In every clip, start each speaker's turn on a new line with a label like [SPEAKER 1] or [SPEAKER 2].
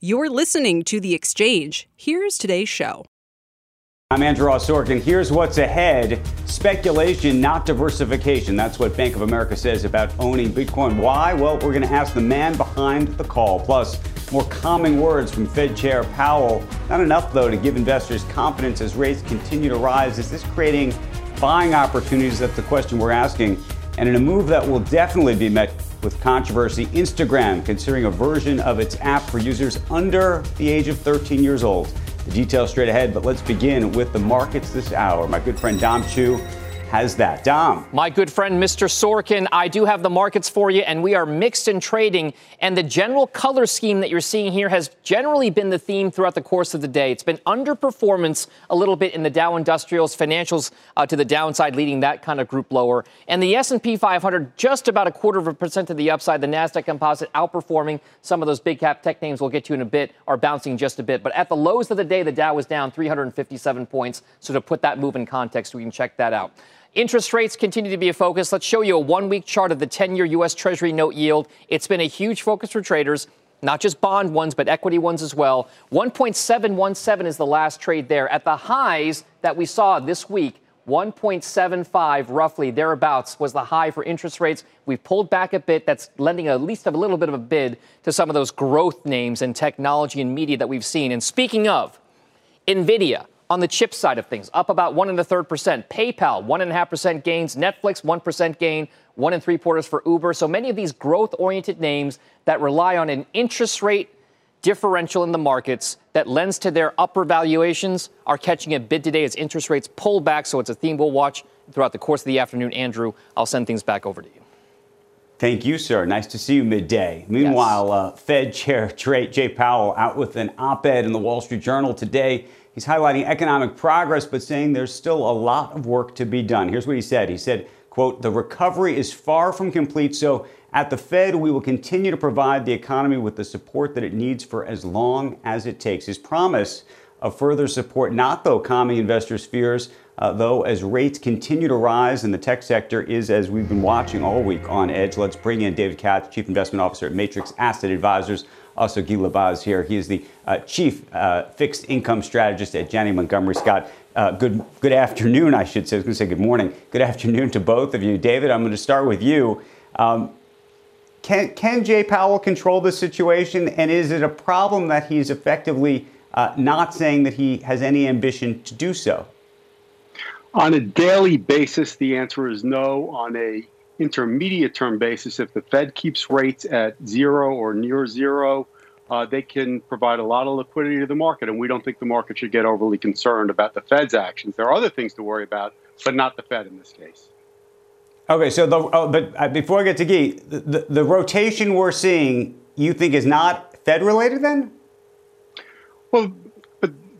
[SPEAKER 1] You're listening to The Exchange. Here's today's show.
[SPEAKER 2] I'm Andrew Sorkin. Here's what's ahead. Speculation, not diversification. That's what Bank of America says about owning Bitcoin. Why? Well, we're going to ask the man behind the call. Plus, more calming words from Fed Chair Powell. Not enough, though, to give investors confidence as rates continue to rise. Is this creating buying opportunities? That's the question we're asking. And in a move that will definitely be met with controversy, Instagram considering a version of its app for users under the age of 13 years old. The details straight ahead, but let's begin with the markets this hour. My good friend Dom Chu has that. Dom.
[SPEAKER 3] My good friend, Mr. Sorkin, I do have the markets for you, and we are mixed in trading. And the general color scheme that you're seeing here has generally been the theme throughout the course of the day. It's been underperformance a little bit in the Dow Industrials, financials uh, to the downside, leading that kind of group lower. And the S&P 500 just about a quarter of a percent to the upside. The Nasdaq Composite outperforming. Some of those big cap tech names we'll get to in a bit are bouncing just a bit. But at the lows of the day, the Dow was down 357 points. So to put that move in context, we can check that out. Interest rates continue to be a focus. Let's show you a one week chart of the 10 year U.S. Treasury note yield. It's been a huge focus for traders, not just bond ones, but equity ones as well. 1.717 is the last trade there. At the highs that we saw this week, 1.75 roughly thereabouts was the high for interest rates. We've pulled back a bit. That's lending at least a little bit of a bid to some of those growth names in technology and media that we've seen. And speaking of, Nvidia on the chip side of things, up about one and a third percent. PayPal, one and a half percent gains. Netflix, one percent gain. One and three quarters for Uber. So many of these growth oriented names that rely on an interest rate differential in the markets that lends to their upper valuations are catching a bid today as interest rates pull back. So it's a theme we'll watch throughout the course of the afternoon. Andrew, I'll send things back over to you.
[SPEAKER 2] Thank you, sir. Nice to see you midday. Meanwhile, yes. uh, Fed Chair Jay Powell out with an op ed in the Wall Street Journal today He's highlighting economic progress, but saying there's still a lot of work to be done. Here's what he said. He said, quote, the recovery is far from complete, so at the Fed, we will continue to provide the economy with the support that it needs for as long as it takes. His promise of further support, not though calming investors' fears, uh, though, as rates continue to rise in the tech sector, is as we've been watching all week on edge. Let's bring in David Katz, Chief Investment Officer at Matrix Asset Advisors. Also, Guy Lebas here. He is the uh, chief uh, fixed income strategist at Janney Montgomery Scott. Uh, good, good afternoon, I should say. I was going to say good morning. Good afternoon to both of you. David, I'm going to start with you. Um, can, can Jay Powell control the situation? And is it a problem that he's effectively uh, not saying that he has any ambition to do so?
[SPEAKER 4] On a daily basis, the answer is no. On a intermediate term basis, if the Fed keeps rates at zero or near zero, uh, they can provide a lot of liquidity to the market. And we don't think the market should get overly concerned about the Fed's actions. There are other things to worry about, but not the Fed in this case.
[SPEAKER 2] Okay, so the, oh, but uh, before I get to Guy, the, the, the rotation we're seeing, you think is not Fed related then?
[SPEAKER 4] Well,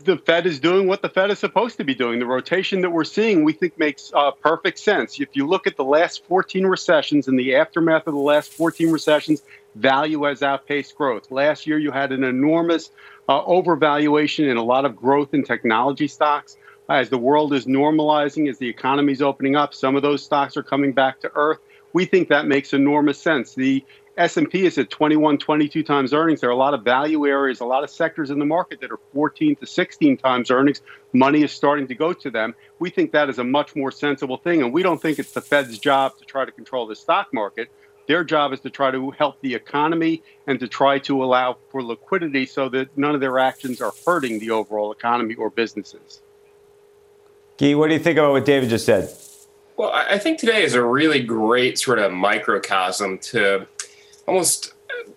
[SPEAKER 4] the Fed is doing what the Fed is supposed to be doing. The rotation that we're seeing, we think, makes uh, perfect sense. If you look at the last 14 recessions and the aftermath of the last 14 recessions, value has outpaced growth. Last year, you had an enormous uh, overvaluation and a lot of growth in technology stocks. As the world is normalizing, as the economy is opening up, some of those stocks are coming back to earth. We think that makes enormous sense. The S&P is at 21, 22 times earnings. There are a lot of value areas, a lot of sectors in the market that are 14 to 16 times earnings. Money is starting to go to them. We think that is a much more sensible thing, and we don't think it's the Fed's job to try to control the stock market. Their job is to try to help the economy and to try to allow for liquidity so that none of their actions are hurting the overall economy or businesses.
[SPEAKER 2] Guy, what do you think about what David just said?
[SPEAKER 5] Well, I think today is a really great sort of microcosm to almost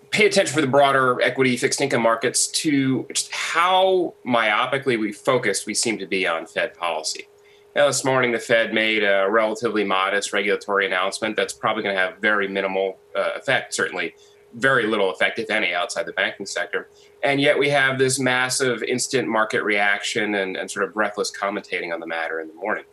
[SPEAKER 5] pay attention for the broader equity fixed income markets to just how myopically we focused we seem to be on Fed policy. Now, this morning, the Fed made a relatively modest regulatory announcement that's probably going to have very minimal uh, effect, certainly very little effect, if any, outside the banking sector. And yet we have this massive instant market reaction and, and sort of breathless commentating on the matter in the morning.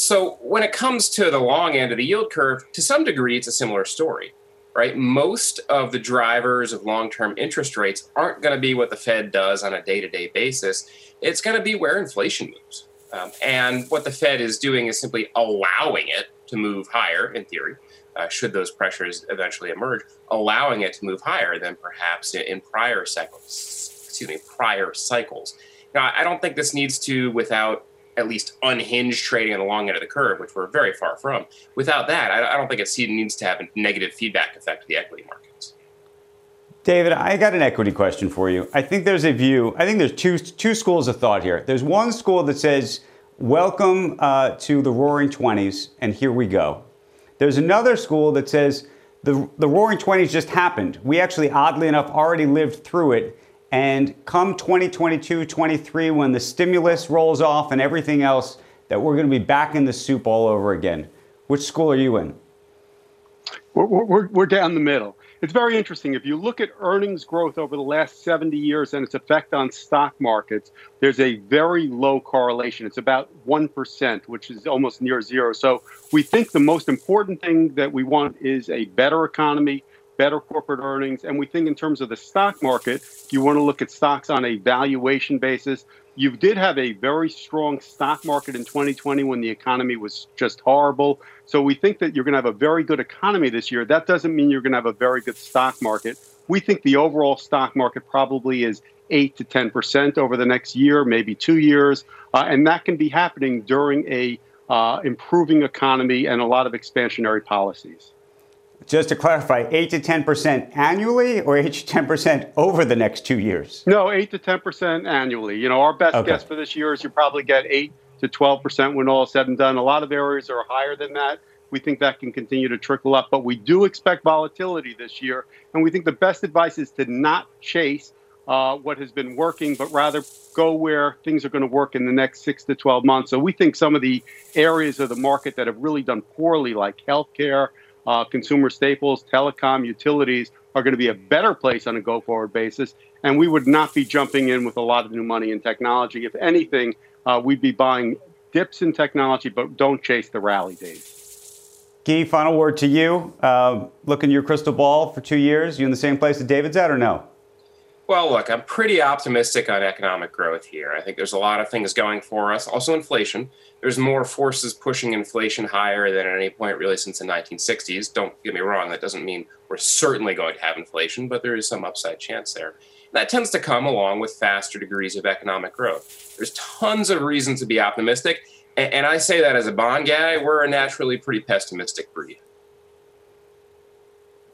[SPEAKER 5] So when it comes to the long end of the yield curve, to some degree, it's a similar story, right? Most of the drivers of long-term interest rates aren't going to be what the Fed does on a day-to-day basis. It's going to be where inflation moves. Um, and what the Fed is doing is simply allowing it to move higher, in theory, uh, should those pressures eventually emerge, allowing it to move higher than perhaps in, in prior cycles. Excuse me, prior cycles. Now, I don't think this needs to, without at least unhinged trading on the long end of the curve, which we're very far from. Without that, I, don't think it needs to have a negative feedback effect to the equity markets.
[SPEAKER 2] David, I got an equity question for you. I think there's a view. I think there's two two schools of thought here. There's one school that says, "Welcome uh, to the Roaring Twenties, and here we go." There's another school that says, "the The Roaring Twenties just happened. We actually, oddly enough, already lived through it." And come 2022, 23, when the stimulus rolls off and everything else, that we're going to be back in the soup all over again. Which school are you in?
[SPEAKER 4] We're, we're, we're down the middle. It's very interesting. If you look at earnings growth over the last 70 years and its effect on stock markets, there's a very low correlation. It's about 1%, which is almost near zero. So we think the most important thing that we want is a better economy, better corporate earnings. And we think in terms of the stock market, you want to look at stocks on a valuation basis. You did have a very strong stock market in 2020 when the economy was just horrible. So we think that you're going to have a very good economy this year. That doesn't mean you're going to have a very good stock market. We think the overall stock market probably is 8 to 10% over the next year, maybe two years. Uh, and that can be happening during a uh, improving economy and a lot of expansionary policies.
[SPEAKER 2] Just to clarify, 8 to 10% annually or 8 to 10% over the next two years?
[SPEAKER 4] No, 8 to 10% annually. You know, our best okay. guess for this year is you probably get 8 to 12% when all is said and done. A lot of areas are higher than that. We think that can continue to trickle up, but we do expect volatility this year. And we think the best advice is to not chase uh, what has been working, but rather go where things are going to work in the next six to 12 months. So we think some of the areas of the market that have really done poorly, like healthcare, uh, consumer staples, telecom, utilities are going to be a better place on a go forward basis. And we would not be jumping in with a lot of new money in technology. If anything, uh, we'd be buying dips in technology, but don't chase the rally days.
[SPEAKER 2] Guy, final word to you. Uh, look in your crystal ball for two years. You in the same place that David's at, or no?
[SPEAKER 5] Well, look, I'm pretty optimistic on economic growth here. I think there's a lot of things going for us. Also, inflation. There's more forces pushing inflation higher than at any point really since the 1960s. Don't get me wrong, that doesn't mean we're certainly going to have inflation, but there is some upside chance there. That tends to come along with faster degrees of economic growth. There's tons of reasons to be optimistic. And I say that as a bond guy, we're a naturally pretty pessimistic breed.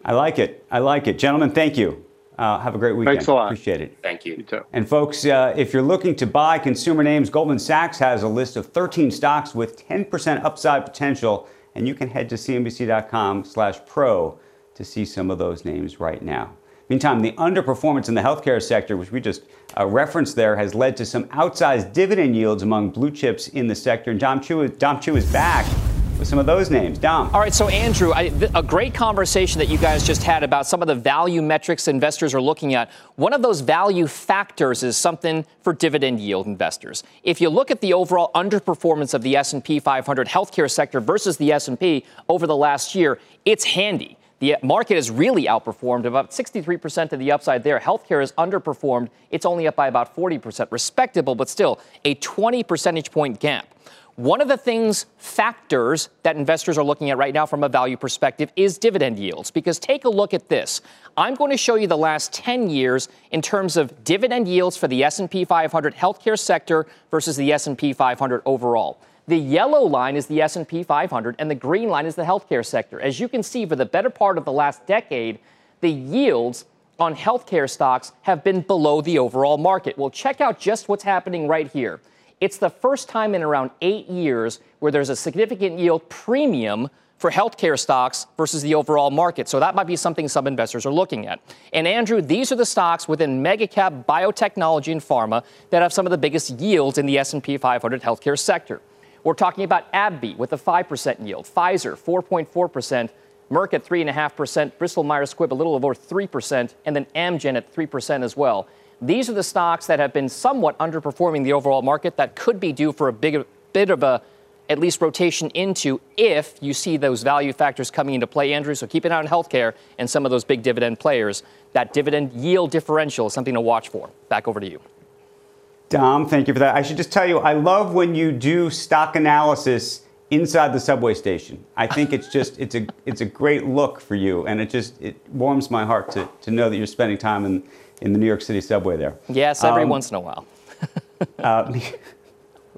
[SPEAKER 2] I like it. I like it. Gentlemen, thank you. Uh, have a great weekend.
[SPEAKER 4] Thanks a lot.
[SPEAKER 2] Appreciate it.
[SPEAKER 5] Thank you.
[SPEAKER 4] You too.
[SPEAKER 2] And folks, uh, if you're looking to buy consumer names, Goldman Sachs has a list of 13 stocks with 10% upside potential, and you can head to cnbc.com/pro to see some of those names right now. Meantime, the underperformance in the healthcare sector, which we just uh, referenced there, has led to some outsized dividend yields among blue chips in the sector. And Dom Chu, Dom Chu is back with some of those names. Dom.
[SPEAKER 3] All right, so Andrew, I, th- a great conversation that you guys just had about some of the value metrics investors are looking at. One of those value factors is something for dividend yield investors. If you look at the overall underperformance of the S&P 500 healthcare sector versus the S&P over the last year, it's handy. The market has really outperformed about 63% to the upside there. Healthcare has underperformed. It's only up by about 40%, respectable, but still a 20 percentage point gap. One of the things, factors that investors are looking at right now from a value perspective is dividend yields. Because take a look at this. I'm going to show you the last 10 years in terms of dividend yields for the S&P 500 healthcare sector versus the S&P 500 overall. The yellow line is the S&P 500 and the green line is the healthcare sector. As you can see, for the better part of the last decade, the yields on healthcare stocks have been below the overall market. Well, check out just what's happening right here. It's the first time in around eight years where there's a significant yield premium for healthcare stocks versus the overall market. So that might be something some investors are looking at. And Andrew, these are the stocks within megacap biotechnology and pharma that have some of the biggest yields in the S&P 500 healthcare sector. We're talking about AbbVie with a 5% yield, Pfizer 4.4%, Merck at 3.5%, Bristol Myers Squibb a little over 3%, and then Amgen at 3% as well. These are the stocks that have been somewhat underperforming the overall market that could be due for a big, bit of a at least rotation into if you see those value factors coming into play, Andrew. So keep an eye on healthcare and some of those big dividend players. That dividend yield differential is something to watch for. Back over to you.
[SPEAKER 2] Dom, thank you for that. I should just tell you, I love when you do stock analysis inside the subway station. I think it's just it's a it's a great look for you, and it just it warms my heart to, to know that you're spending time in in the New York City subway there.
[SPEAKER 3] Yes, every um, once in a while. uh,
[SPEAKER 2] we'll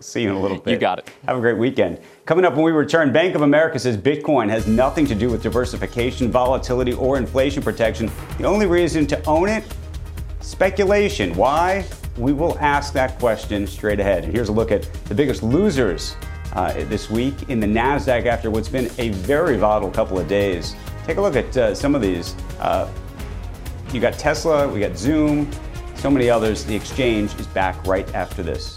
[SPEAKER 2] see you in a little bit.
[SPEAKER 3] You got it.
[SPEAKER 2] Have a great weekend. Coming up when we return, Bank of America says Bitcoin has nothing to do with diversification, volatility, or inflation protection. The only reason to own it, speculation. Why? We will ask that question straight ahead. And here's a look at the biggest losers uh, this week in the NASDAQ after what's been a very volatile couple of days. Take a look at uh, some of these. Uh, you got Tesla, we got Zoom, so many others. The exchange is back right after this.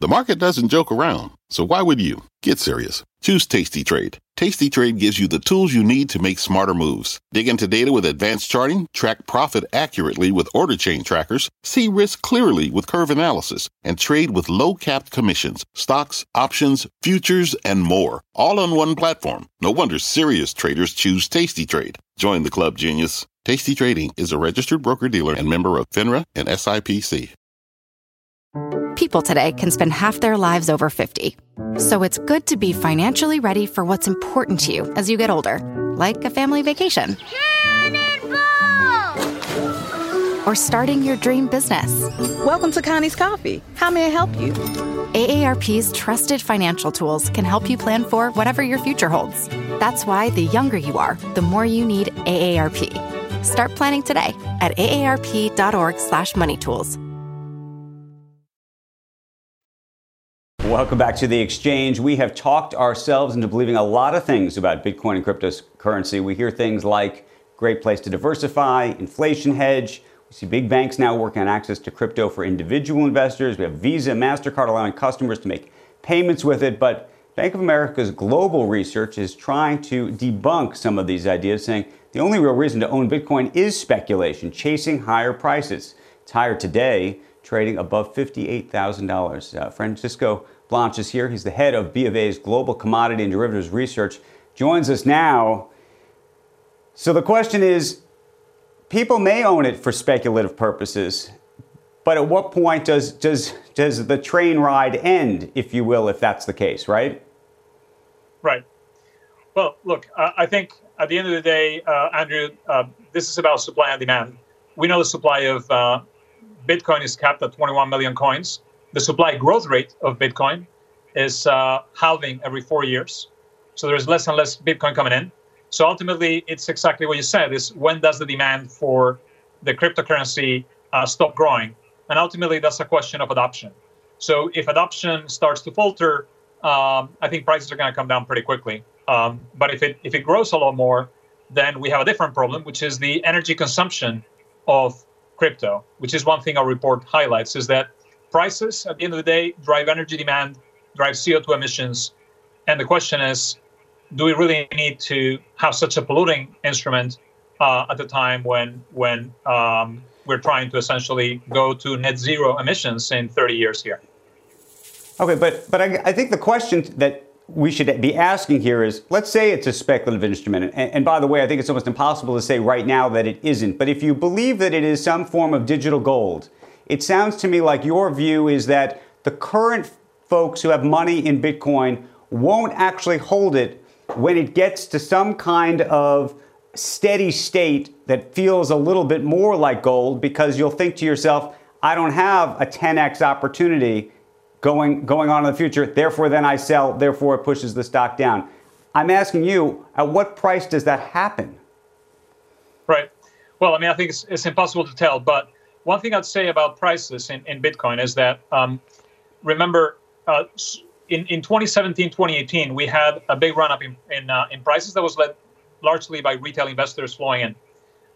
[SPEAKER 6] The market doesn't joke around, so why would you? Get serious. Choose Tasty Trade. Tasty Trade gives you the tools you need to make smarter moves. Dig into data with advanced charting, track profit accurately with order chain trackers, see risk clearly with curve analysis, and trade with low capped commissions, stocks, options, futures, and more. All on one platform. No wonder serious traders choose Tasty Trade. Join the club, genius. Tasty Trading is a registered broker dealer and member of FINRA and SIPC.
[SPEAKER 7] People today can spend half their lives over 50. So it's good to be financially ready for what's important to you as you get older, like a family vacation. Or starting your dream business.
[SPEAKER 8] Welcome to Connie's Coffee. How may I help you?
[SPEAKER 7] AARP's trusted financial tools can help you plan for whatever your future holds. That's why the younger you are, the more you need AARP. Start planning today at aarp.org slash moneytools.
[SPEAKER 2] Welcome back to the exchange. We have talked ourselves into believing a lot of things about Bitcoin and cryptocurrency. We hear things like great place to diversify, inflation hedge. We see big banks now working on access to crypto for individual investors. We have Visa, MasterCard allowing customers to make payments with it. But Bank of America's global research is trying to debunk some of these ideas, saying the only real reason to own Bitcoin is speculation, chasing higher prices. It's higher today, trading above $58,000. Uh, Francisco Blanch is here. He's the head of B of A's Global Commodity and Derivatives Research. Joins us now. So the question is people may own it for speculative purposes, but at what point does, does, does the train ride end, if you will, if that's the case, right?
[SPEAKER 9] Right. Well, look, I think at the end of the day, uh, Andrew, uh, this is about supply and demand. We know the supply of uh, Bitcoin is capped at 21 million coins the supply growth rate of Bitcoin is uh, halving every four years. So there's less and less Bitcoin coming in. So ultimately, it's exactly what you said: is when does the demand for the cryptocurrency uh, stop growing? And ultimately, that's a question of adoption. So if adoption starts to falter, um, I think prices are going to come down pretty quickly. Um, but if it if it grows a lot more, then we have a different problem, which is the energy consumption of crypto. Which is one thing our report highlights: is that prices at the end of the day drive energy demand, drive CO2 emissions. And the question is, do we really need to have such a polluting instrument uh, at the time when when um, we're trying to essentially go to net zero emissions in 30 years here?
[SPEAKER 2] Okay, but but I, I think the question that we should be asking here is let's say it's a speculative instrument. And, and, by the way, I think it's almost impossible to say right now that it isn't. But if you believe that it is some form of digital gold, it sounds to me like your view is that the current folks who have money in Bitcoin won't actually hold it when it gets to some kind of steady state that feels a little bit more like gold because you'll think to yourself, I don't have a 10x opportunity going going on in the future. Therefore, then I sell. Therefore, it pushes the stock down. I'm asking you, at what price does that happen?
[SPEAKER 9] Right. Well, I mean, I think it's, it's impossible to tell, but one thing I'd say about prices in, in Bitcoin is that um, remember uh, in, in 2017, 2018, we had a big run up in, in, uh, in prices that was led largely by retail investors flowing in.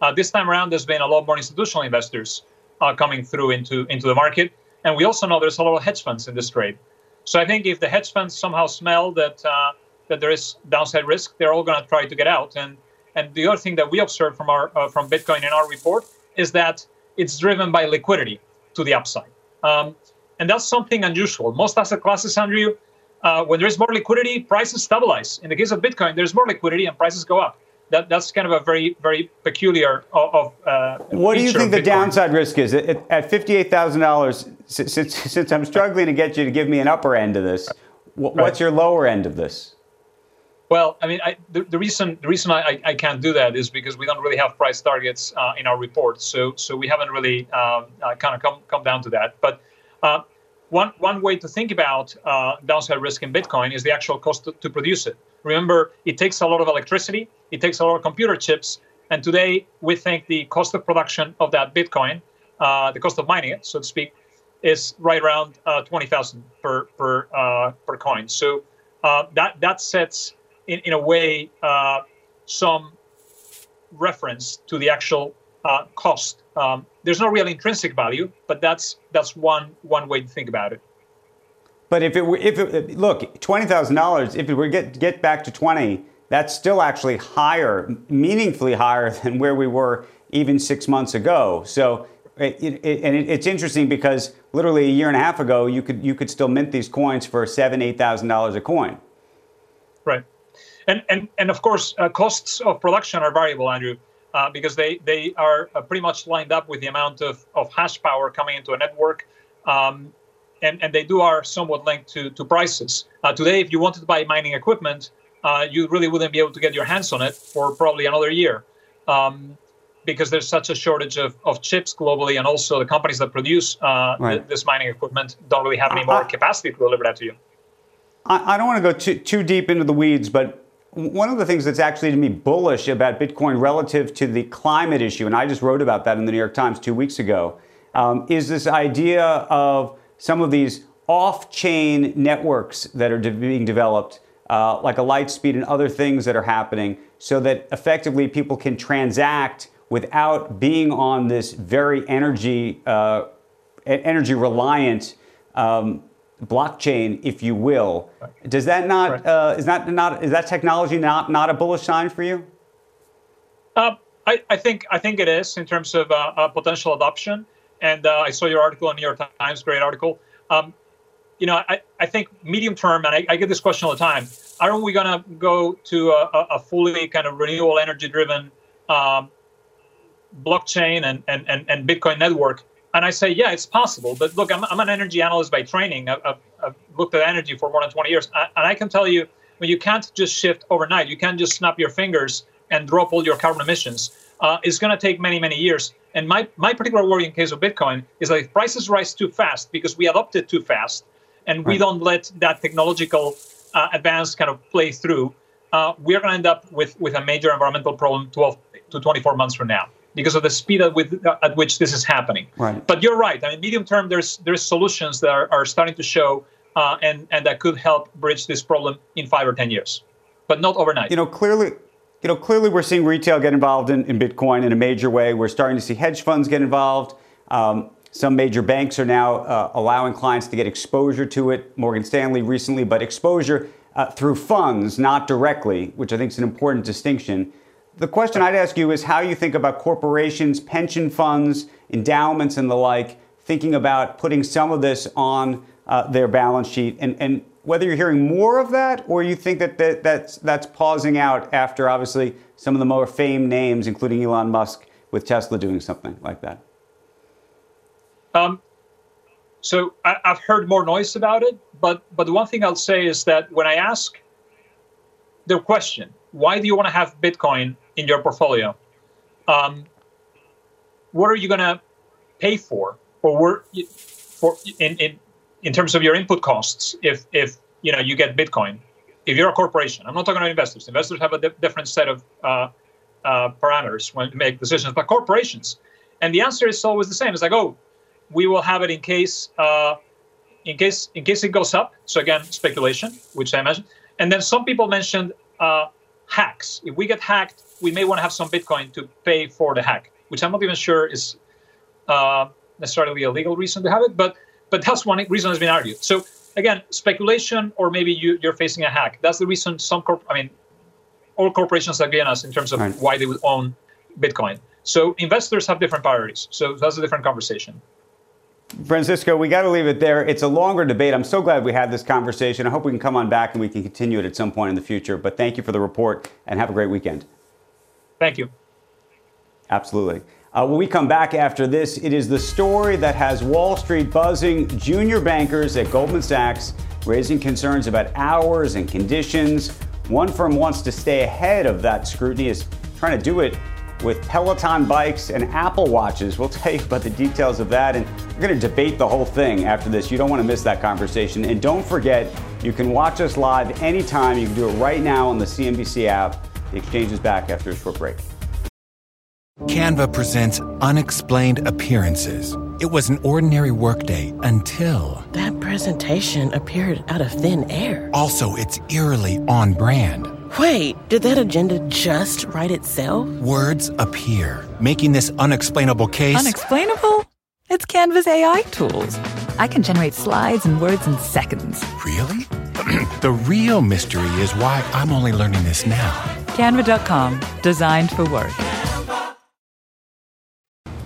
[SPEAKER 9] Uh, this time around, there's been a lot more institutional investors uh, coming through into, into the market. And we also know there's a lot of hedge funds in this trade. So I think if the hedge funds somehow smell that uh, that there is downside risk, they're all going to try to get out. And and the other thing that we observed from our uh, from Bitcoin in our report is that it's driven by liquidity to the upside. Um, and that's something unusual. Most asset classes, Andrew, uh, when there is more liquidity, prices stabilize. In the case of Bitcoin, there's more liquidity and prices go up. That, that's kind of a very, very peculiar uh, of. Uh,
[SPEAKER 2] what do you think the downside risk is? At, at $58,000, since, since, I'm struggling to get you to give me an upper end of this, what's right. your lower end of this?
[SPEAKER 9] Well, I mean, I, the, the, reason the reason I, I, can't do that is because we don't really have price targets uh, in our report, so so we haven't really uh, uh kind of come come down to that. But uh, one one way to think about uh, downside risk in Bitcoin is the actual cost to, to, produce it. Remember, it takes a lot of electricity, it takes a lot of computer chips, and today we think the cost of production of that Bitcoin, the cost of mining it, so to speak, is right around uh, twenty thousand per per per coin. So that that sets in, in a way, uh, some reference to the actual uh, cost. Um, there's no real intrinsic value, but that's that's one one way to think about it.
[SPEAKER 2] But if it were, if it, look, twenty thousand dollars, if it were get get back to twenty, that's still actually higher, meaningfully higher than where we were even six months ago. So, it, it, and it's interesting because literally a year and a half ago, you could you could still mint these coins for seven, eight thousand dollars a coin.
[SPEAKER 9] Right. And and and of course, uh, costs of production are variable, Andrew, uh, because they they are uh, pretty much lined up with the amount of, of hash power coming into a network. Um, and, and they do are somewhat linked to, to prices. Uh, today, if you wanted to buy mining equipment, uh, you really wouldn't be able to get your hands on it for probably another year. Um, because there's such a shortage of, of chips globally, and also the companies that produce uh, right. th- this mining equipment don't really have any more capacity to deliver that to you.
[SPEAKER 2] I, I don't want to go too, too deep into the weeds, but one of the things that's actually to me bullish about Bitcoin relative to the climate issue, and I just wrote about that in the New York Times two weeks ago, um, is this idea of some of these off-chain networks that are de- being developed, uh, like a Lightspeed and other things that are happening, so that effectively people can transact without being on this very energy uh, energy reliant um, blockchain, if you will. Does that not right. uh, is that not is that technology not not a bullish sign for you?
[SPEAKER 9] Uh, I, I, think I think it is in terms of uh, potential adoption. And uh, I saw your article in New York Times, great article. Um, you know, I, I think medium term, and I, I, get this question all the time: Aren't we going to go to a, a, fully kind of renewable energy driven um, blockchain and, and, and, and Bitcoin network? And I say, yeah, it's possible. But look, I'm, I'm an energy analyst by training. I've, I've, I've, looked at energy for more than 20 years. And I can tell you, when you can't just shift overnight, you can't just snap your fingers and drop all your carbon emissions. Uh, it's going to take many, many years. And my, my particular worry in case of Bitcoin is that if prices rise too fast because we adopt it too fast and we don't let that technological uh, advance kind of play through, uh, we're going to end up with, with a major environmental problem 12 to 24 months from now because of the speed at, with, at which this is happening.
[SPEAKER 2] Right.
[SPEAKER 9] But you're right. I mean, medium term, there's there's solutions that are, are starting to show, uh, and and that could help bridge this problem in five or ten years, but not overnight.
[SPEAKER 2] You know, clearly. You know, clearly we're seeing retail get involved in, in Bitcoin in a major way. We're starting to see hedge funds get involved. Um, some major banks are now uh, allowing clients to get exposure to it. Morgan Stanley recently, but exposure uh, through funds, not directly, which I think is an important distinction. The question I'd ask you is how you think about corporations, pension funds, endowments, and the like, thinking about putting some of this on uh, their balance sheet, and, and whether you're hearing more of that or you think that, that that's, that's pausing out after obviously some of the more famed names, including Elon Musk with Tesla doing something like that.
[SPEAKER 9] Um, so I, have heard more noise about it, but but the one thing I'll say is that when I ask the question, why do you want to have Bitcoin in your portfolio? Um, what are you going to pay for, or for in, in in terms of your input costs? If if you know you get Bitcoin, if you're a corporation, I'm not talking about investors. Investors have a di- different set of uh, uh, parameters when to make decisions, but corporations, and the answer is always the same. It's like, oh, we will have it in case uh, in case in case it goes up. So again, speculation, which I mentioned, and then some people mentioned uh, hacks. If we get hacked, we may want to have some Bitcoin to pay for the hack, which I'm not even sure is uh, necessarily a legal reason to have it, but but that's one reason has been argued. So again, speculation, or maybe you, you're facing a hack. That's the reason some corp. I mean, all corporations agree on us in terms of right. why they would own Bitcoin. So investors have different priorities. So that's a different conversation.
[SPEAKER 2] Francisco, we got to leave it there. It's a longer debate. I'm so glad we had this conversation. I hope we can come on back and we can continue it at some point in the future. But thank you for the report and have a great weekend.
[SPEAKER 9] Thank you.
[SPEAKER 2] Absolutely. Uh, when we come back after this, it is the story that has Wall Street buzzing. Junior bankers at Goldman Sachs raising concerns about hours and conditions. One firm wants to stay ahead of that scrutiny, is trying to do it with Peloton bikes and Apple Watches. We'll tell you about the details of that, and we're going to debate the whole thing after this. You don't want to miss that conversation. And don't forget, you can watch us live anytime. You can do it right now on the CNBC app. The exchange is back after a short break.
[SPEAKER 10] Canva presents unexplained appearances. It was an ordinary workday until.
[SPEAKER 11] That presentation appeared out of thin air.
[SPEAKER 10] Also, it's eerily on brand.
[SPEAKER 11] Wait, did that agenda just write itself?
[SPEAKER 10] Words appear, making this unexplainable case.
[SPEAKER 12] Unexplainable? It's Canva's AI tools. I can generate slides and words in seconds.
[SPEAKER 10] Really? the real mystery is why I'm only learning this now.
[SPEAKER 12] Canva.com, designed for work.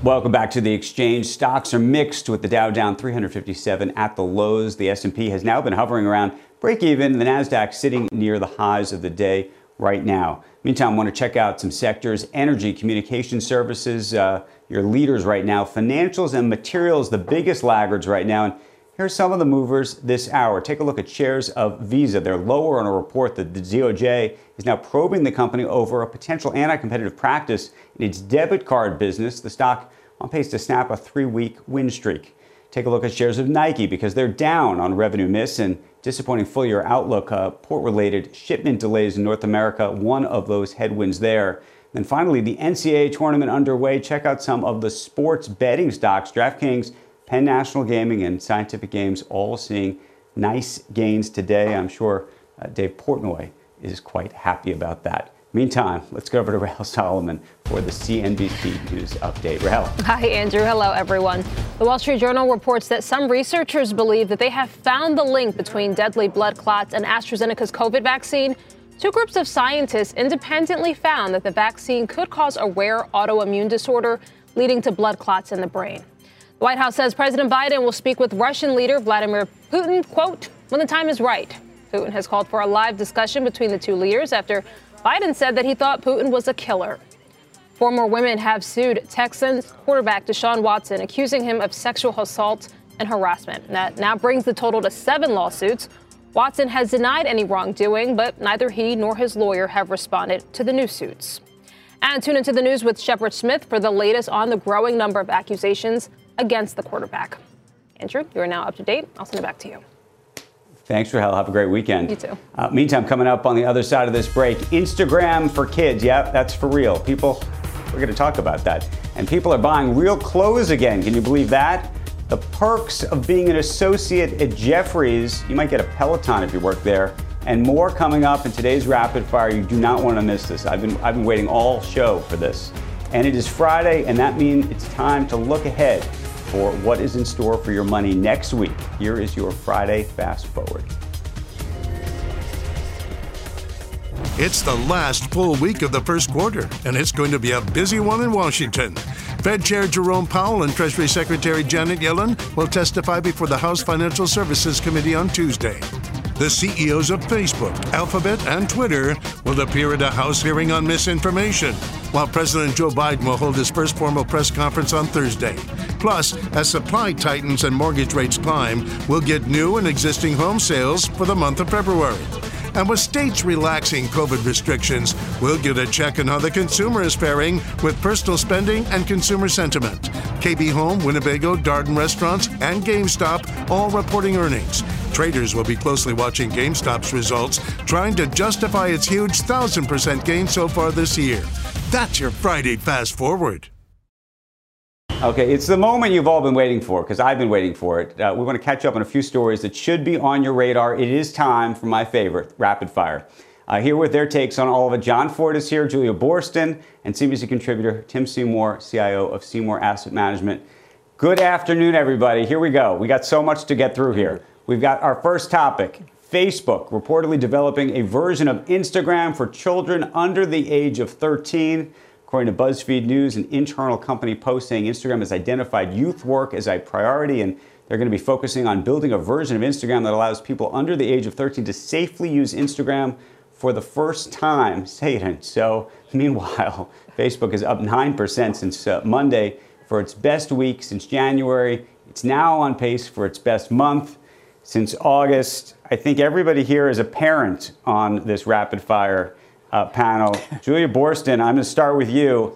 [SPEAKER 2] Welcome back to the exchange. Stocks are mixed with the Dow down 357 at the lows. The S&P has now been hovering around break even. The Nasdaq sitting near the highs of the day right now. Meantime, I want to check out some sectors: energy, communication services. Uh, your leaders right now, financials and materials, the biggest laggards right now. And here's some of the movers this hour. Take a look at shares of Visa. They're lower on a report that the DOJ is now probing the company over a potential anti-competitive practice in its debit card business. The stock on pace to snap a three-week win streak. Take a look at shares of Nike because they're down on revenue miss and disappointing full year outlook. Uh, port related shipment delays in North America, one of those headwinds there. And finally, the NCAA tournament underway. Check out some of the sports betting stocks. DraftKings, Penn National Gaming, and Scientific Games all seeing nice gains today. I'm sure uh, Dave Portnoy is quite happy about that. Meantime, let's go over to Rahel Solomon for the CNBC News update. Rahel.
[SPEAKER 13] Hi, Andrew. Hello, everyone. The Wall Street Journal reports that some researchers believe that they have found the link between deadly blood clots and AstraZeneca's COVID vaccine. Two groups of scientists independently found that the vaccine could cause a rare autoimmune disorder leading to blood clots in the brain. The White House says President Biden will speak with Russian leader Vladimir Putin, quote, when the time is right. Putin has called for a live discussion between the two leaders after Biden said that he thought Putin was a killer. Four more women have sued Texans quarterback Deshaun Watson, accusing him of sexual assault and harassment. That now brings the total to seven lawsuits. Watson has denied any wrongdoing, but neither he nor his lawyer have responded to the new suits. And tune into the news with Shepard Smith for the latest on the growing number of accusations against the quarterback. Andrew, you are now up to date. I'll send it back to you.
[SPEAKER 2] Thanks, Rahel. Have a great weekend.
[SPEAKER 13] You too.
[SPEAKER 2] Uh, meantime, coming up on the other side of this break, Instagram for kids. Yeah, that's for real. People, we're going to talk about that. And people are buying real clothes again. Can you believe that? The perks of being an associate at Jefferies. You might get a Peloton if you work there. And more coming up in today's rapid fire. You do not want to miss this. I've been, I've been waiting all show for this. And it is Friday, and that means it's time to look ahead for what is in store for your money next week. Here is your Friday Fast Forward.
[SPEAKER 14] It's the last full week of the first quarter, and it's going to be a busy one in Washington. Fed Chair Jerome Powell and Treasury Secretary Janet Yellen will testify before the House Financial Services Committee on Tuesday. The CEOs of Facebook, Alphabet, and Twitter will appear at a House hearing on misinformation, while President Joe Biden will hold his first formal press conference on Thursday. Plus, as supply tightens and mortgage rates climb, we'll get new and existing home sales for the month of February. And with states relaxing COVID restrictions, we'll get a check on how the consumer is faring with personal spending and consumer sentiment. KB Home, Winnebago, Darden Restaurants, and GameStop all reporting earnings. Traders will be closely watching GameStop's results, trying to justify its huge 1,000% gain so far this year. That's your Friday Fast Forward.
[SPEAKER 2] Okay, it's the moment you've all been waiting for because I've been waiting for it. Uh, we want to catch up on a few stories that should be on your radar. It is time for my favorite, Rapid Fire. Uh, here with their takes on all of it, Jon Fortt is here, Julia Boorstin, and CNBC contributor Tim Seymour, CIO of Seymour Asset Management. Good afternoon, everybody. Here we go. We got so much to get through here. We've got our first topic Facebook reportedly developing a version of Instagram for children under the age of 13. According to BuzzFeed News, an internal company post saying Instagram has identified youth work as a priority and they're going to be focusing on building a version of Instagram that allows people under the age of 13 to safely use Instagram for the first time. Satan. So, meanwhile, Facebook is up 9% since uh, Monday for its best week since January. It's now on pace for its best month since August. I think everybody here is a parent on this rapid fire uh, panel. Julia Boorstin, I'm going to start with you.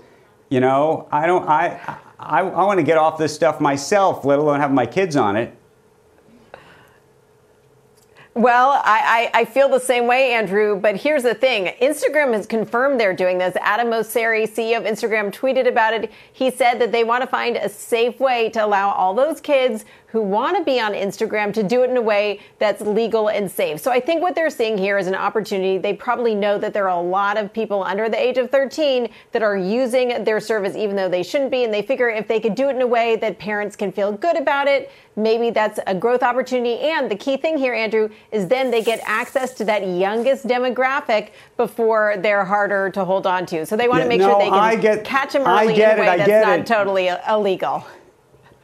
[SPEAKER 2] You know, I don't, I, I, I want to get off this stuff myself, let alone have my kids on it.
[SPEAKER 15] Well, I, I, I, feel the same way, Andrew. But here's the thing Instagram has confirmed they're doing this. Adam Mosseri, CEO of Instagram, tweeted about it. He said that they want to find a safe way to allow all those kids who want to be on Instagram to do it in a way that's legal and safe. So I think what they're seeing here is an opportunity. They probably know that there are a lot of people under the age of 13 that are using their service even though they shouldn't be. And they figure if they could do it in a way that parents can feel good about it, maybe that's a growth opportunity. And the key thing here, Andrew, is then they get access to that youngest demographic before they're harder to hold on to. So they want yeah, to make no, sure they can get, catch them early in a way that's not it. totally illegal.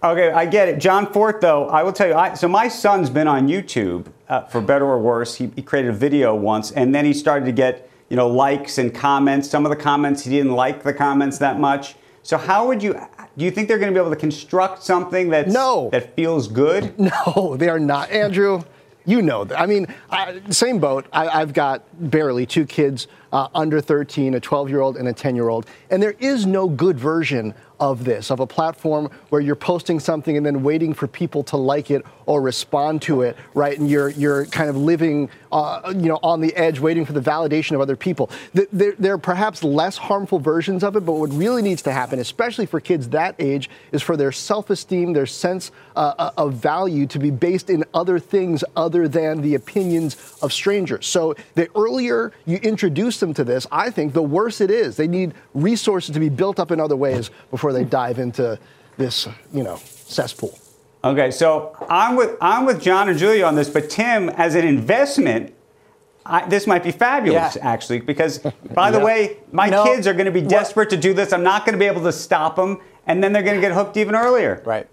[SPEAKER 2] Okay, I get it. Jon Fortt, though, I will tell you. I, so my son's been on YouTube, uh, for better or worse. He, he, created a video once, and then he started to get you know likes and comments. Some of the comments he didn't like the comments that much. So how would you? Do you think they're going to be able to construct something that
[SPEAKER 16] no.
[SPEAKER 2] that feels good?
[SPEAKER 16] No, they are not, Andrew. You know, I mean, I, same boat. I, have got barely two kids uh, under 13, a 12 year old and a 10 year old. And there is no good version of this, of a platform where you're posting something and then waiting for people to like it or respond to it, right? And you're you're kind of living, uh, you know, on the edge, waiting for the validation of other people. There, there are perhaps less harmful versions of it, but what really needs to happen, especially for kids that age, is for their self-esteem, their sense uh, uh, of value to be based in other things other than the opinions of strangers. So the earlier you introduce them to this, I think the worse it is. They need resources to be built up in other ways before they dive into this, you know, cesspool.
[SPEAKER 2] Okay, so I'm with I'm with John and Julia on this, but Tim, as an investment, I, this might be fabulous yeah. actually, because by the way, my no. kids are going to be desperate what? to do this. I'm not going to be able to stop them, and then they're going to get hooked even earlier.
[SPEAKER 17] Right.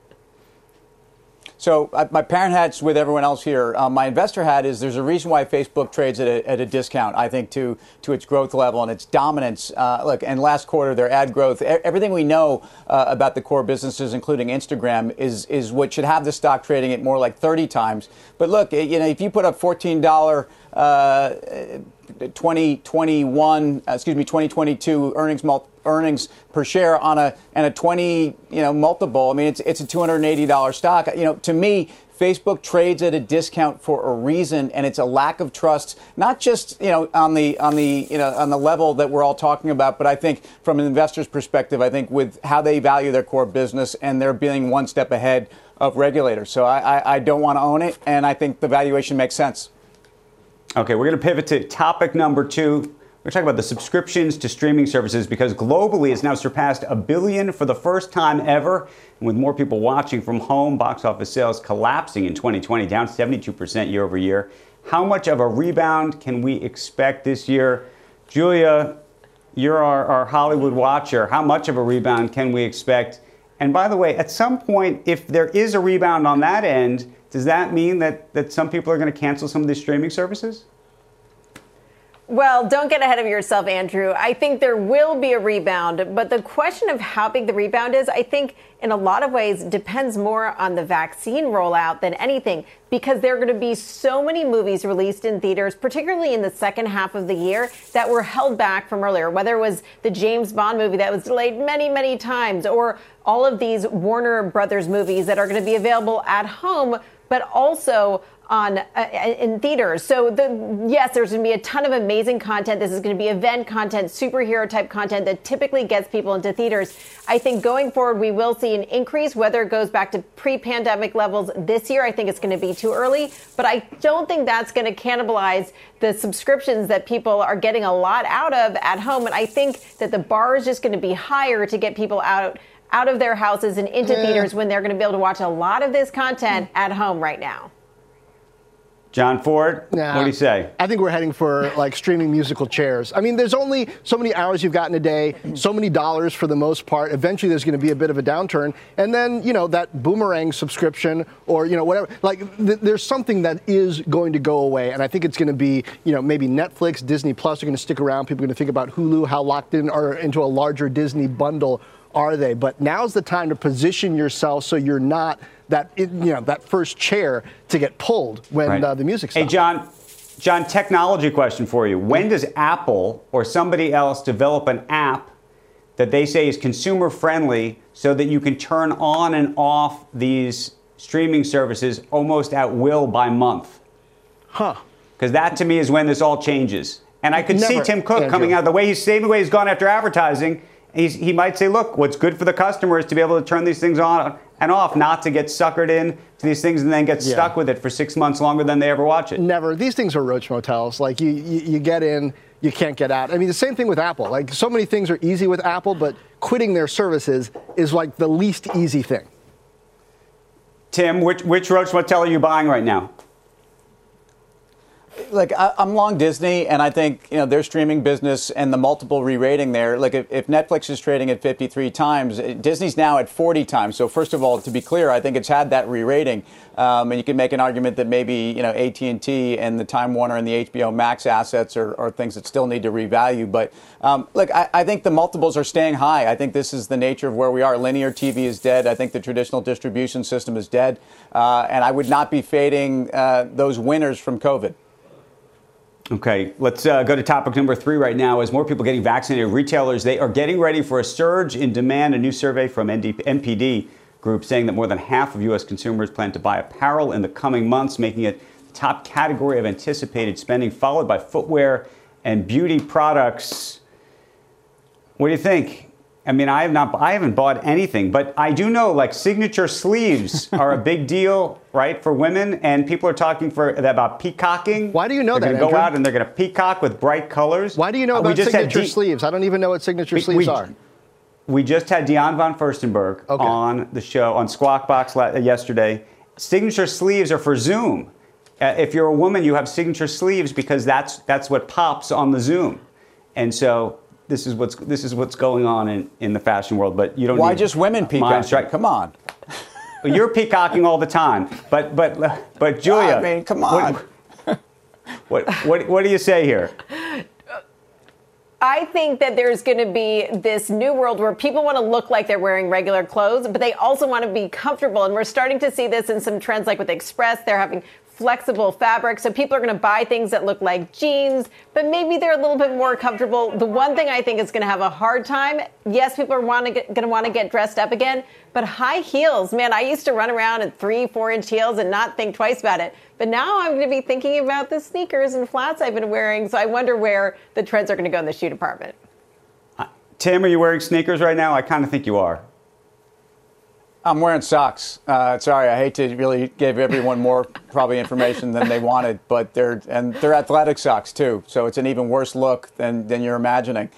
[SPEAKER 17] So uh, my parent hat's with everyone else here. Um, my investor hat is there's a reason why Facebook trades at a, at a discount. I think to to its growth level and its dominance. Uh, look, and last quarter their ad growth, everything we know uh, about the core businesses, including Instagram, is is what should have the stock trading at more like 30 times. But look, you know, if you put up 14 dollar. Uh, 2021, uh, excuse me, 2022 earnings multiple earnings per share on a and a 20 you know multiple. I mean, it's it's a 280 dollar stock. You know, to me. Facebook trades at a discount for a reason, and it's a lack of trust, not just you know on the on the you know on the level that we're all talking about, but I think from an investor's perspective, I think with how they value their core business and they're being one step ahead of regulators. So I, I, I don't want to own it, and I think the valuation makes sense.
[SPEAKER 2] Okay, we're going to pivot to topic number two. We're talking about the subscriptions to streaming services because globally it's now surpassed a billion for the first time ever. And with more people watching from home, box office sales collapsing in 2020, down 72% year over year. How much of a rebound can we expect this year? Julia, you're our, our Hollywood watcher. How much of a rebound can we expect? And by the way, at some point, if there is a rebound on that end, does that mean that, that some people are going to cancel some of these streaming services?
[SPEAKER 15] Well, don't get ahead of yourself, Andrew. I think there will be a rebound, but the question of how big the rebound is, I think in a lot of ways depends more on the vaccine rollout than anything because there are going to be so many movies released in theaters, particularly in the second half of the year, that were held back from earlier, whether it was the James Bond movie that was delayed many, many times or all of these Warner Brothers movies that are going to be available at home, but also on uh, in theaters. So the, yes, there's going to be a ton of amazing content. This is going to be event content, superhero type content that typically gets people into theaters. I think going forward we will see an increase whether it goes back to pre-pandemic levels this year. I think it's going to be too early, but I don't think that's going to cannibalize the subscriptions that people are getting a lot out of at home and I think that the bar is just going to be higher to get people out out of their houses and into theaters when they're going to be able to watch a lot of this content at home right now.
[SPEAKER 2] Jon Fortt,
[SPEAKER 16] Nah.
[SPEAKER 2] what do you say?
[SPEAKER 16] I think we're heading for like streaming musical chairs. I mean, there's only so many hours you've got in a day, so many dollars for the most part. Eventually, there's going to be a bit of a downturn, and then you know that boomerang subscription or you know whatever. Like, th- there's something that is going to go away, and I think it's going to be you know maybe Netflix, Disney Plus are going to stick around. People are going to think about Hulu, how locked in or into a larger Disney bundle are they? But now's the time to position yourself so you're not that you know that first chair to get pulled when
[SPEAKER 2] Right.
[SPEAKER 16] uh, the music stops.
[SPEAKER 2] Hey, Jon. Jon, technology question for you. When does Apple or somebody else develop an app that they say is consumer friendly so that you can turn on and off these streaming services almost at will by month?
[SPEAKER 16] Huh.
[SPEAKER 2] Because that to me is when this all changes. And I could see Tim Cook
[SPEAKER 16] Andrew.
[SPEAKER 2] coming out the way he's same way he's gone after advertising. He's, he might say, look, what's good for the customer is to be able to turn these things on and off, not to get suckered in to these things and then get
[SPEAKER 16] Yeah.
[SPEAKER 2] stuck with it for six months longer than they ever watch it.
[SPEAKER 16] Never. These things are roach motels. Like you, you, you get in, you can't get out. I mean, the same thing with Apple. Like so many things are easy with Apple, but quitting their services is like the least easy thing.
[SPEAKER 2] Tim, which, which Roach Motel are you buying right now?
[SPEAKER 17] Like I, I'm long Disney, and I think you know their streaming business and the multiple re-rating there. Like if, if Netflix is trading at 53 times, Disney's now at 40 times. So first of all, to be clear, I think it's had that re-rating, um, and you can make an argument that maybe you know AT and T and the Time Warner and the HBO Max assets are, are things that still need to revalue. But um, look, I, I think the multiples are staying high. I think this is the nature of where we are. Linear TV is dead. I think the traditional distribution system is dead, uh, and I would not be fading uh, those winners from COVID.
[SPEAKER 2] Okay, let's uh, go to topic number three right now. As more people getting vaccinated, retailers they are getting ready for a surge in demand. A new survey from ND- NPD Group saying that more than half of U.S. consumers plan to buy apparel in the coming months, making it the top category of anticipated spending, followed by footwear and beauty products. What do you think? I mean, I have not, I haven't bought anything, but I do know like signature sleeves are a big deal, right, for women, and people are talking for about peacocking. Why
[SPEAKER 16] do you know
[SPEAKER 2] they're
[SPEAKER 16] that,
[SPEAKER 2] Going to go out and they're going to peacock with bright colors.
[SPEAKER 16] Why do you know
[SPEAKER 2] Uh,
[SPEAKER 16] about signature
[SPEAKER 2] De-
[SPEAKER 16] sleeves? I don't even know what signature
[SPEAKER 2] We-
[SPEAKER 16] sleeves
[SPEAKER 2] we-
[SPEAKER 16] are.
[SPEAKER 2] We just had Diane von Furstenberg on the show on Squawk Box yesterday. Signature sleeves are for Zoom. Uh, if you're a woman, you have signature sleeves because that's that's what pops on the Zoom, and so this is what's this is what's going on in, in the fashion world. But you don't.
[SPEAKER 17] Why
[SPEAKER 2] need
[SPEAKER 17] just women
[SPEAKER 2] mind
[SPEAKER 17] peacocking?
[SPEAKER 2] strike.
[SPEAKER 17] Come on.
[SPEAKER 2] You're peacocking all the time, but but but Julia.
[SPEAKER 17] I mean, come
[SPEAKER 2] what-
[SPEAKER 17] on.
[SPEAKER 2] What what what do you say here?
[SPEAKER 15] I think that there's going to be this new world where people want to look like they're wearing regular clothes, but they also want to be comfortable. And we're starting to see this in some trends like with Express. They're having flexible fabric. So people are going to buy things that look like jeans, but maybe they're a little bit more comfortable. The one thing I think is going to have a hard time, yes, people are going to want to get dressed up again, but high heels, man, I used to run around in three, four inch heels and not think twice about it. But now I'm going to be thinking about the sneakers and flats I've been wearing. So I wonder where the trends are going to go in the shoe department.
[SPEAKER 2] Uh, Tim, are you wearing sneakers right now? I kind of think you are.
[SPEAKER 17] I'm wearing socks. Uh, sorry, I hate to really give everyone more probably information than they wanted, but they're and they're athletic socks too, so it's an even worse look than than you're imagining.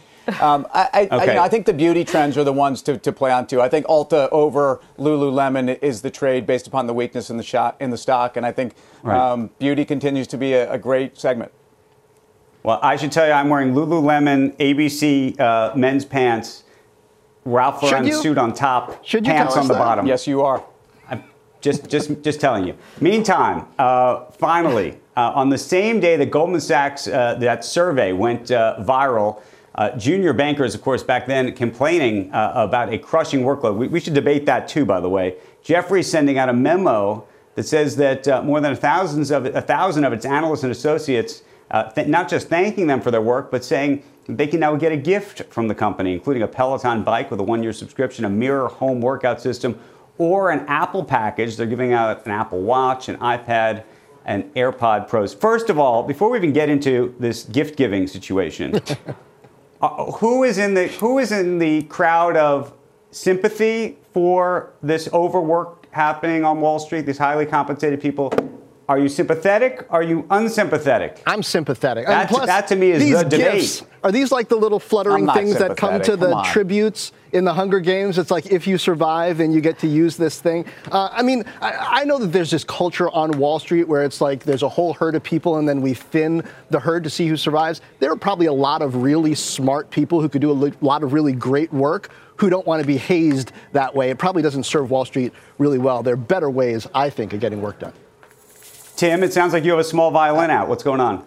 [SPEAKER 17] Um, I, I, I, you know, I think the beauty trends are the ones to, to play on too. I think Ulta over Lululemon is the trade based upon the weakness in the shot in the stock, and I think
[SPEAKER 2] Right.
[SPEAKER 17] um, beauty continues to be a, a great segment.
[SPEAKER 2] Well, I should tell you, I'm wearing Lululemon ABC uh, men's pants, Ralph
[SPEAKER 17] Should
[SPEAKER 2] Lauren suit on top,
[SPEAKER 17] Should you
[SPEAKER 2] pants on the
[SPEAKER 17] that?
[SPEAKER 2] bottom.
[SPEAKER 17] Yes, you are.
[SPEAKER 2] I'm just, just, just telling you. Meantime, uh, finally, uh, on the same day that Goldman Sachs uh, that survey went uh, viral. Uh, junior bankers, of course, back then complaining uh, about a crushing workload. We, we should debate that too, by the way. Jefferies sending out a memo that says that uh, more than a, thousands of, a thousand of its analysts and associates, uh, th- not just thanking them for their work, but saying they can now get a gift from the company, including a Peloton bike with a one year subscription, a Mirror home workout system, or an Apple package. They're giving out an Apple Watch, an iPad, and AirPod Pros. First of all, before we even get into this gift giving situation, uh, who is in the who is in the crowd of sympathy for this overwork happening on Wall Street? These highly compensated people. Are you sympathetic? Are you unsympathetic?
[SPEAKER 16] I'm sympathetic.
[SPEAKER 2] That,
[SPEAKER 16] plus,
[SPEAKER 2] that to me is
[SPEAKER 16] these
[SPEAKER 2] the debate.
[SPEAKER 16] gifts, are these like the little fluttering things that come to the tributes in the Hunger Games? It's like if you survive and you get to use this thing. Uh, I mean, I, I know that there's this culture on Wall Street where it's like there's a whole herd of people and then we thin the herd to see who survives. There are probably a lot of really smart people who could do a lot of really great work who don't want to be hazed that way. It probably doesn't serve Wall Street really well. There are better ways, I think, of getting work done.
[SPEAKER 2] Tim, it sounds like you have a small violin out. What's going on?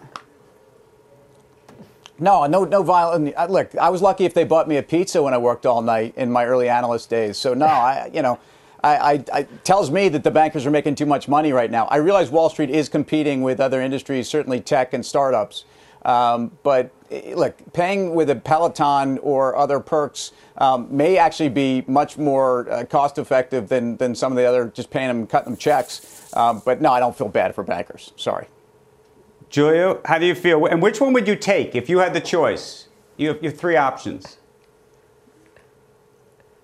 [SPEAKER 17] No, no, no violent. uh, Look, I was lucky if they bought me a pizza when I worked all night in my early analyst days. So no, I, you know, I, I, tells me that the bankers are making too much money right now. I realize Wall Street is competing with other industries, certainly tech and startups. Um, but look, paying with a Peloton or other perks um, may actually be much more uh, cost effective than, than some of the other just paying them, cutting them checks. Um, but no, I don't feel bad for bankers. Sorry.
[SPEAKER 2] Julia, how do you feel? And which one would you take if you had the choice? You have, you have three options.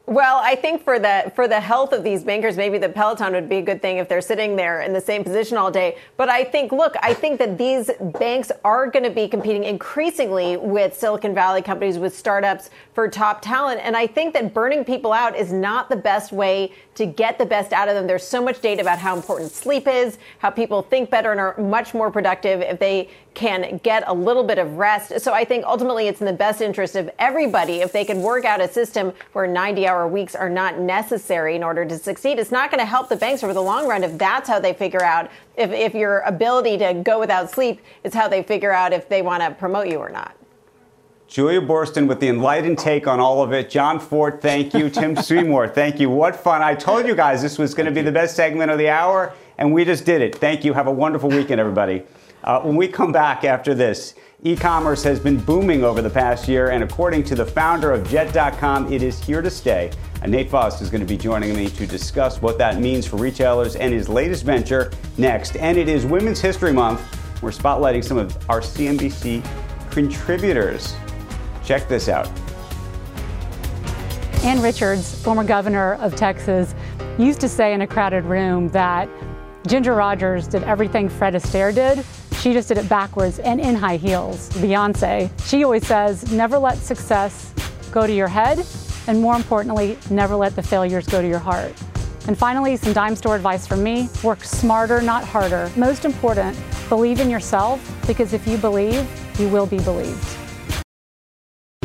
[SPEAKER 15] Well, I think for the for the health of these bankers, maybe the Peloton would be a good thing if they're sitting there in the same position all day. But I think, look, I think that these banks are going to be competing increasingly with Silicon Valley companies, with startups for top talent. And I think that burning people out is not the best way to get the best out of them. There's so much data about how important sleep is, how people think better and are much more productive if they can get a little bit of rest. So I think ultimately it's in the best interest of everybody if they can work out a system where 90 hour weeks are not necessary in order to succeed. It's not going to help the banks over the long run if that's how they figure out if, if your ability to go without sleep is how they figure out if they want to promote you or not.
[SPEAKER 2] Julia Boorstin with the enlightened take on all of it. Jon Fortt, thank you. Tim Seymour, thank you. What fun. I told you guys this was going to be the best segment of the hour, and we just did it. Thank you. Have a wonderful weekend, everybody. Uh, when we come back after this, e commerce has been booming over the past year, and according to the founder of Jet.com, it is here to stay. Uh, Nate Faust is going to be joining me to discuss what that means for retailers and his latest venture next. And it is Women's History Month. We're spotlighting some of our CNBC contributors. Check this out.
[SPEAKER 18] Ann Richards, former governor of Texas, used to say in a crowded room that Ginger Rogers did everything Fred Astaire did. She just did it backwards and in high heels. Beyonce, she always says, never let success go to your head, and more importantly, never let the failures go to your heart. And finally, some dime store advice from me work smarter, not harder. Most important, believe in yourself, because if you believe, you will be believed.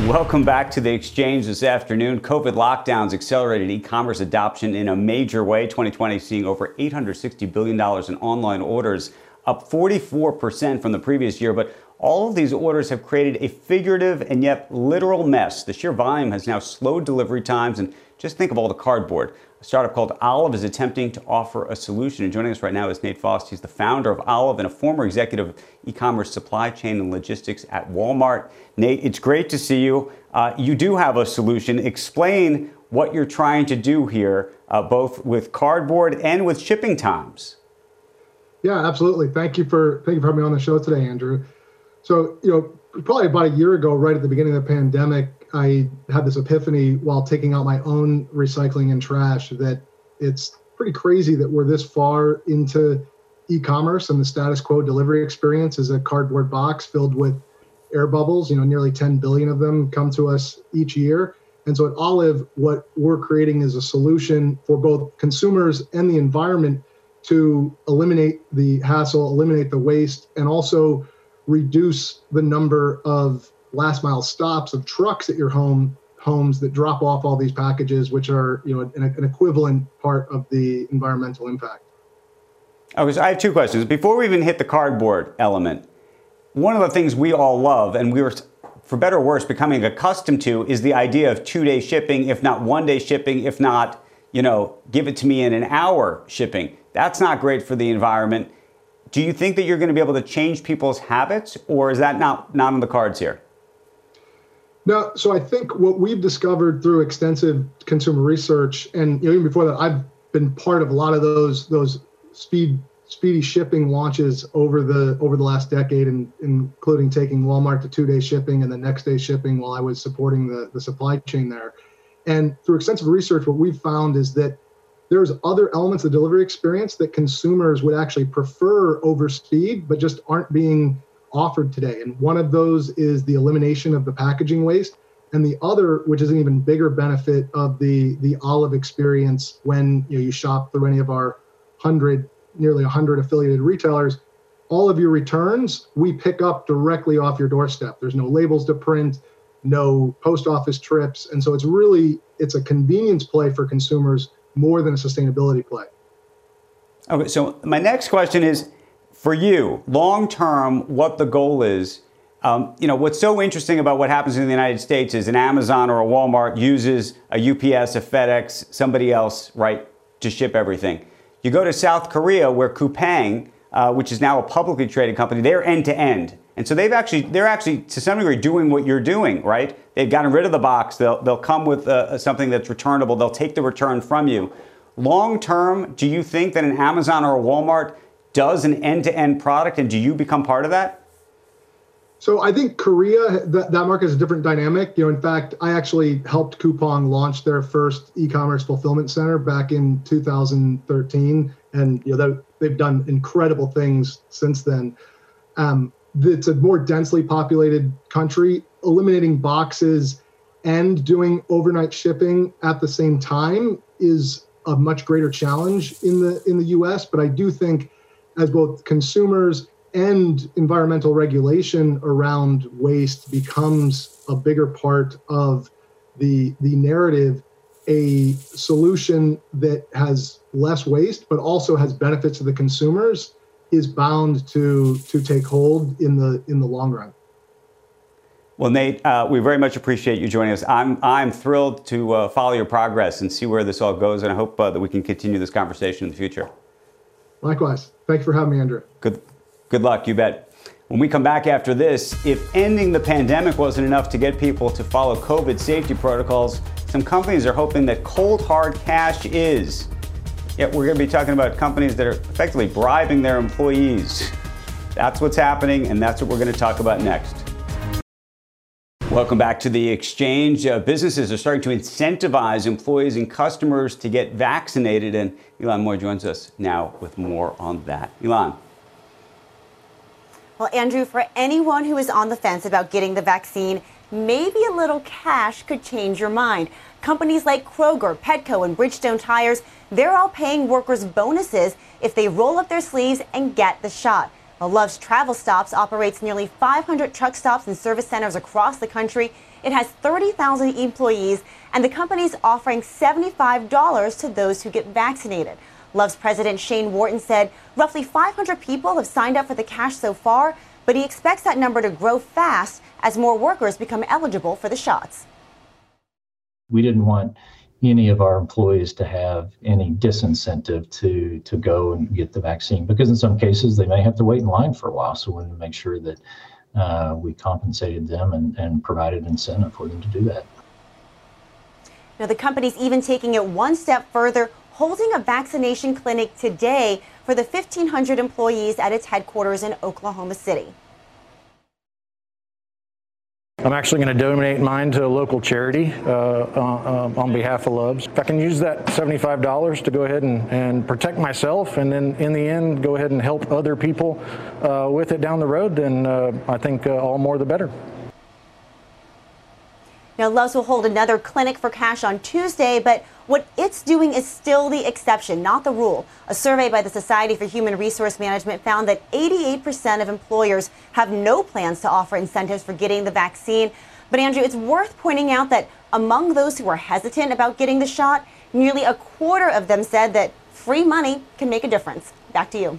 [SPEAKER 2] Welcome back to the exchange this afternoon. COVID lockdowns accelerated e commerce adoption in a major way. 2020 seeing over $860 billion in online orders, up 44% from the previous year. But all of these orders have created a figurative and yet literal mess. The sheer volume has now slowed delivery times. And just think of all the cardboard. A startup called Olive is attempting to offer a solution. And joining us right now is Nate Faust. He's the founder of Olive and a former executive of e commerce supply chain and logistics at Walmart. Nate, it's great to see you. Uh, you do have a solution. Explain what you're trying to do here, uh, both with cardboard and with shipping times.
[SPEAKER 19] Yeah, absolutely. Thank you for thank you for having me on the show today, Andrew. So, you know, probably about a year ago, right at the beginning of the pandemic, I had this epiphany while taking out my own recycling and trash that it's pretty crazy that we're this far into e-commerce and the status quo delivery experience is a cardboard box filled with air bubbles. You know, nearly 10 billion of them come to us each year. And so at Olive, what we're creating is a solution for both consumers and the environment to eliminate the hassle, eliminate the waste, and also reduce the number of last mile stops of trucks at your home homes that drop off all these packages, which are you know an, an equivalent part of the environmental impact.
[SPEAKER 2] I, was, I have two questions. Before we even hit the cardboard element, one of the things we all love, and we were, for better or worse, becoming accustomed to, is the idea of two day shipping, if not one day shipping, if not, you know, give it to me in an hour shipping. That's not great for the environment. Do you think that you're going to be able to change people's habits, or is that not, not on the cards here?
[SPEAKER 19] No, so I think what we've discovered through extensive consumer research, and you know, even before that, I've been part of a lot of those those speed speedy shipping launches over the over the last decade, and including taking Walmart to two day shipping and the next day shipping while I was supporting the the supply chain there. And through extensive research, what we've found is that there's other elements of delivery experience that consumers would actually prefer over speed, but just aren't being offered today. And one of those is the elimination of the packaging waste. And the other, which is an even bigger benefit of the the Olive experience when you, know, you shop through any of our hundred, nearly 100 affiliated retailers, all of your returns we pick up directly off your doorstep. There's no labels to print, no post office trips, and so it's really it's a convenience play for consumers more than a sustainability play.
[SPEAKER 2] Okay, so my next question is for you, long term, what the goal is um, you know, what's so interesting about what happens in the United States is an Amazon or a Walmart uses a UPS, a FedEx, somebody else, right, to ship everything. You go to South Korea, where Coupang, uh, which is now a publicly traded company, they're end to end. And so they've actually, they're actually to some degree doing what you're doing, right? They've gotten rid of the box. They'll, they'll come with uh, something that's returnable. They'll take the return from you. Long term, do you think that an Amazon or a Walmart does an end to end product and do you become part of that?
[SPEAKER 19] So I think Korea, that, that market is a different dynamic. You know, in fact, I actually helped Coupang launch their first e-commerce fulfillment center back in 2013, and you know they've done incredible things since then. Um, it's a more densely populated country. Eliminating boxes and doing overnight shipping at the same time is a much greater challenge in the in the U.S. But I do think, as both consumers and environmental regulation around waste becomes a bigger part of the the narrative a solution that has less waste but also has benefits to the consumers is bound to to take hold in the in the long run
[SPEAKER 2] well, Nate, uh, we very much appreciate you joining us. I'm I'm thrilled to uh, follow your progress and see where this all goes, and I hope uh, that we can continue this conversation in the future.
[SPEAKER 19] Likewise. Thank you for having me, Andrew.
[SPEAKER 2] Good. Good luck, you bet. When we come back after this, if ending the pandemic wasn't enough to get people to follow COVID safety protocols, some companies are hoping that cold hard cash is. Yet we're going to be talking about companies that are effectively bribing their employees. That's what's happening, and that's what we're going to talk about next. Welcome back to the exchange. Uh, businesses are starting to incentivize employees and customers to get vaccinated, and Ylan Mui joins us now with more on that. Ylan.
[SPEAKER 20] Well, Andrew, for anyone who is on the fence about getting the vaccine, maybe a little cash could change your mind. Companies like Kroger, Petco, and Bridgestone Tires, they're all paying workers bonuses if they roll up their sleeves and get the shot. Love's Travel Stops operates nearly 500 truck stops and service centers across the country. It has 30,000 employees, and the company is offering $75 to those who get vaccinated. Love's president Shane Wharton said roughly 500 people have signed up for the cash so far, but he expects that number to grow fast as more workers become eligible for the shots.
[SPEAKER 21] We didn't want any of our employees to have any disincentive to to go and get the vaccine because in some cases they may have to wait in line for a while. So we wanted to make sure that uh, we compensated them and, and provided incentive for them to do that.
[SPEAKER 20] Now the company's even taking it one step further holding a vaccination clinic today for the 1,500 employees at its headquarters in Oklahoma City.
[SPEAKER 22] I'm actually going to donate mine to a local charity uh, uh, on behalf of Loves. If I can use that $75 to go ahead and, and protect myself and then in the end go ahead and help other people uh, with it down the road, then uh, I think uh, all more the better.
[SPEAKER 20] Now, Loves will hold another clinic for cash on Tuesday, but what it's doing is still the exception, not the rule. A survey by the Society for Human Resource Management found that 88% of employers have no plans to offer incentives for getting the vaccine. But, Andrew, it's worth pointing out that among those who are hesitant about getting the shot, nearly a quarter of them said that free money can make a difference. Back to you.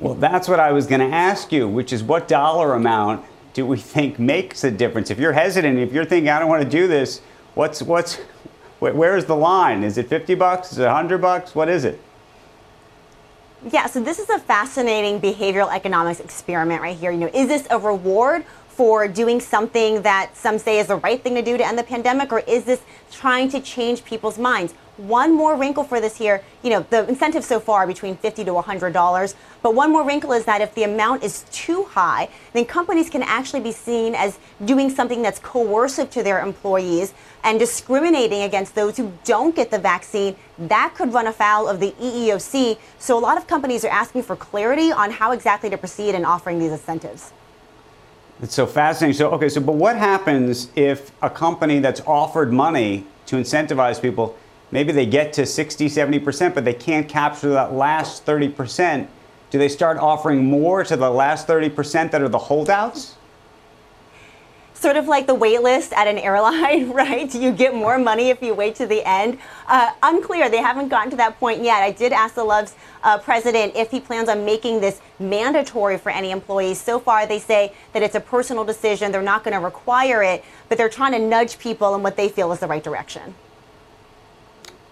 [SPEAKER 2] Well, that's what I was going to ask you, which is what dollar amount do we think makes a difference? If you're hesitant, if you're thinking I don't want to do this, what's what's where's the line? Is it 50 bucks? Is it 100 bucks? What is it?
[SPEAKER 20] Yeah, so this is a fascinating behavioral economics experiment right here. You know, is this a reward for doing something that some say is the right thing to do to end the pandemic, or is this trying to change people's minds? One more wrinkle for this here, you know, the incentive so far between 50 to $100, but one more wrinkle is that if the amount is too high, then companies can actually be seen as doing something that's coercive to their employees and discriminating against those who don't get the vaccine. That could run afoul of the EEOC. So a lot of companies are asking for clarity on how exactly to proceed in offering these incentives.
[SPEAKER 2] It's so fascinating. So, okay, so, but what happens if a company that's offered money to incentivize people, maybe they get to 60, 70%, but they can't capture that last 30%? Do they start offering more to the last 30% that are the holdouts?
[SPEAKER 20] Sort of like the wait list at an airline, right? You get more money if you wait to the end. Uh, unclear. They haven't gotten to that point yet. I did ask the Love's uh, president if he plans on making this mandatory for any employees. So far, they say that it's a personal decision. They're not going to require it, but they're trying to nudge people in what they feel is the right direction.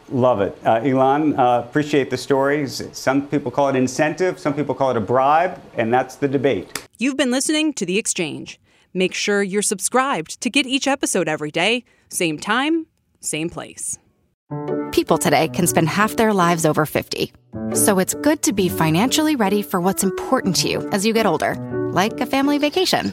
[SPEAKER 2] Love it. Uh, Ylan, uh, appreciate the stories. Some people call it incentive, some people call it a bribe, and that's the debate.
[SPEAKER 23] You've been listening to The Exchange. Make sure you're subscribed to get each episode every day, same time, same place.
[SPEAKER 7] People today can spend half their lives over 50. So it's good to be financially ready for what's important to you as you get older, like a family vacation.